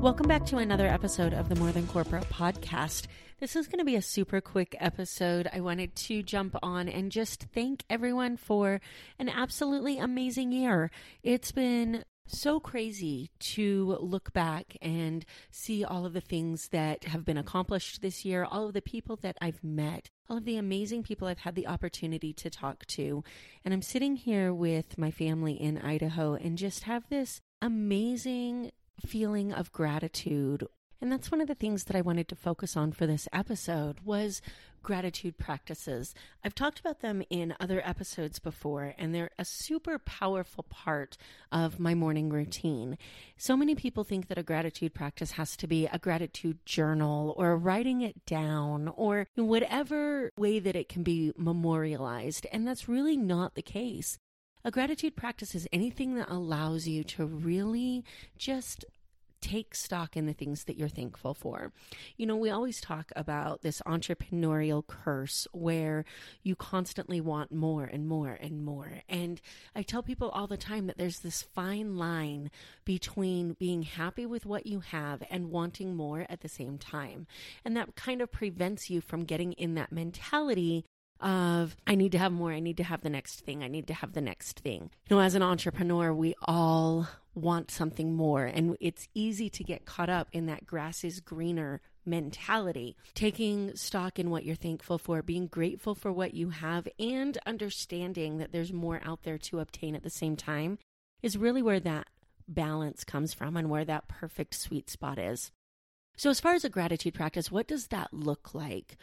Welcome back to another episode of the More Than Corporate podcast. This is going to be a super quick episode. I wanted to jump on and just thank everyone for an absolutely amazing year. It's been so crazy to look back and see all of the things that have been accomplished this year, all of the people that I've met, all of the amazing people I've had the opportunity to talk to. And I'm sitting here with my family in Idaho and just have this amazing feeling of gratitude. And that's one of the things that I wanted to focus on for this episode was gratitude practices. I've talked about them in other episodes before and they're a super powerful part of my morning routine. So many people think that a gratitude practice has to be a gratitude journal or writing it down or whatever way that it can be memorialized and that's really not the case. A gratitude practice is anything that allows you to really just take stock in the things that you're thankful for. You know, we always talk about this entrepreneurial curse where you constantly want more and more and more. And I tell people all the time that there's this fine line between being happy with what you have and wanting more at the same time. And that kind of prevents you from getting in that mentality of I need to have more, I need to have the next thing, I need to have the next thing. You know, as an entrepreneur, we all want something more, and it's easy to get caught up in that grass is greener mentality. Taking stock in what you're thankful for, being grateful for what you have, and understanding that there's more out there to obtain at the same time is really where that balance comes from and where that perfect sweet spot is. So, as far as a gratitude practice, what does that look like?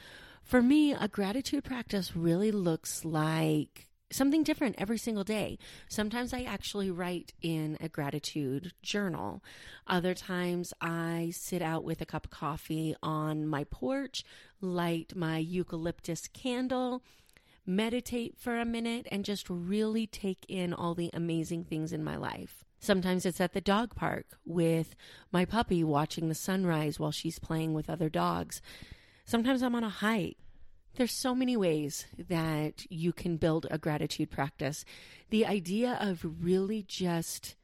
For me, a gratitude practice really looks like something different every single day. Sometimes I actually write in a gratitude journal. Other times I sit out with a cup of coffee on my porch, light my eucalyptus candle, meditate for a minute, and just really take in all the amazing things in my life. Sometimes it's at the dog park with my puppy watching the sunrise while she's playing with other dogs. Sometimes I'm on a hike. There's so many ways that you can build a gratitude practice. The idea of really just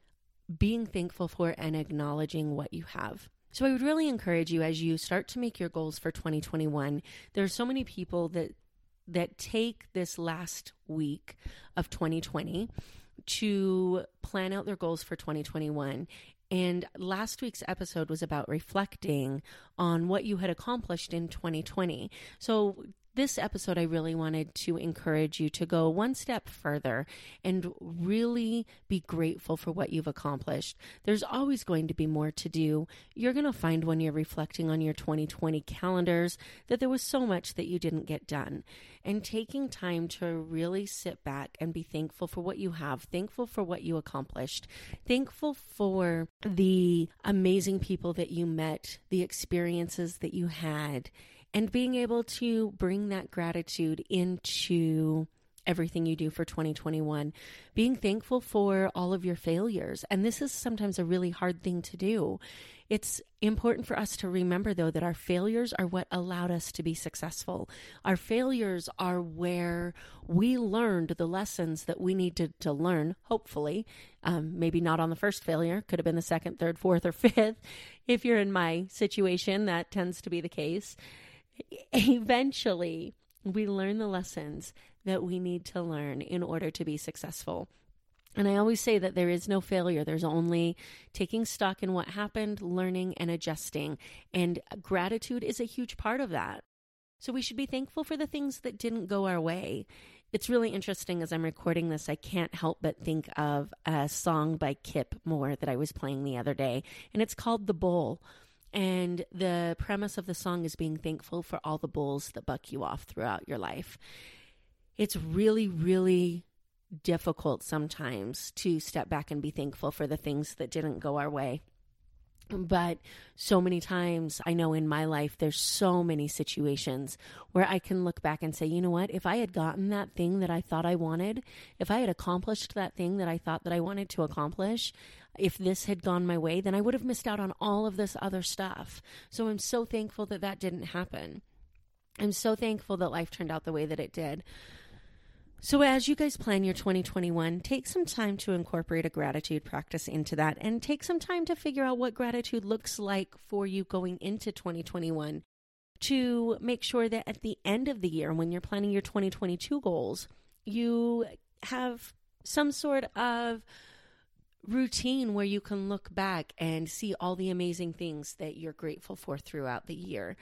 being thankful for and acknowledging what you have. So I would really encourage you as you start to make your goals for 2021. There are so many people that that take this last week of 2020 to plan out their goals for 2021 and last week's episode was about reflecting on what you had accomplished in 2020. So, this episode, I really wanted to encourage you to go one step further and really be grateful for what you've accomplished. There's always going to be more to do. You're going to find when you're reflecting on your 2020 calendars that there was so much that you didn't get done. And taking time to really sit back and be thankful for what you have, thankful for what you accomplished, thankful for the amazing people that you met, the experiences that you had and being able to bring that gratitude into everything you do for 2021, being thankful for all of your failures. And this is sometimes a really hard thing to do. It's important for us to remember, though, that our failures are what allowed us to be successful. Our failures are where we learned the lessons that we needed to learn, hopefully. Um, maybe not on the first failure, could have been the second, third, fourth, or fifth. If you're in my situation, that tends to be the case eventually we learn the lessons that we need to learn in order to be successful. And I always say that there is no failure. There's only taking stock in what happened, learning, and adjusting. And gratitude is a huge part of that. So we should be thankful for the things that didn't go our way. It's really interesting as I'm recording this, I can't help but think of a song by Kip Moore that I was playing the other day, and it's called The Bull. And the premise of the song is being thankful for all the bulls that buck you off throughout your life. It's really, really difficult sometimes to step back and be thankful for the things that didn't go our way. But so many times I know in my life there's so many situations where I can look back and say, you know what, if I had gotten that thing that I thought I wanted, if I had accomplished that thing that I thought that I wanted to accomplish, if this had gone my way, then I would have missed out on all of this other stuff. So I'm so thankful that that didn't happen. I'm so thankful that life turned out the way that it did. So, as you guys plan your 2021, take some time to incorporate a gratitude practice into that and take some time to figure out what gratitude looks like for you going into 2021 to make sure that at the end of the year, when you're planning your 2022 goals, you have some sort of routine where you can look back and see all the amazing things that you're grateful for throughout the year.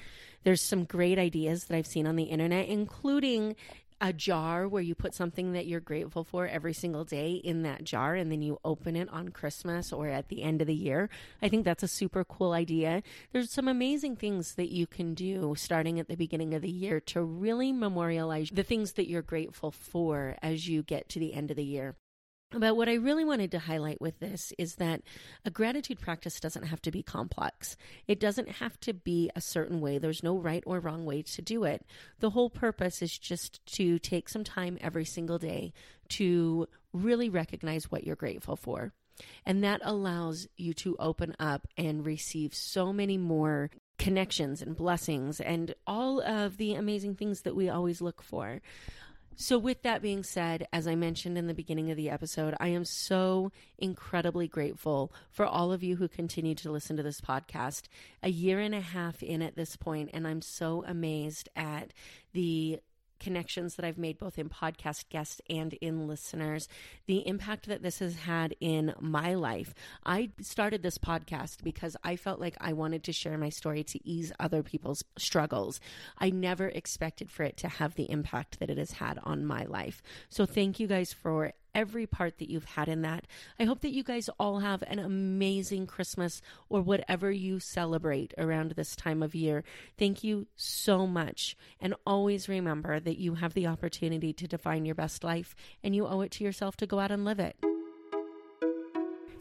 There's some great ideas that I've seen on the internet, including a jar where you put something that you're grateful for every single day in that jar and then you open it on Christmas or at the end of the year. I think that's a super cool idea. There's some amazing things that you can do starting at the beginning of the year to really memorialize the things that you're grateful for as you get to the end of the year. But what I really wanted to highlight with this is that a gratitude practice doesn't have to be complex. It doesn't have to be a certain way. There's no right or wrong way to do it. The whole purpose is just to take some time every single day to really recognize what you're grateful for. And that allows you to open up and receive so many more connections and blessings and all of the amazing things that we always look for. So, with that being said, as I mentioned in the beginning of the episode, I am so incredibly grateful for all of you who continue to listen to this podcast. A year and a half in at this point, and I'm so amazed at the connections that I've made both in podcast guests and in listeners, the impact that this has had in my life. I started this podcast because I felt like I wanted to share my story to ease other people's struggles. I never expected for it to have the impact that it has had on my life. So thank you guys for every part that you've had in that. I hope that you guys all have an amazing Christmas or whatever you celebrate around this time of year. Thank you so much. And always remember that you have the opportunity to define your best life and you owe it to yourself to go out and live it.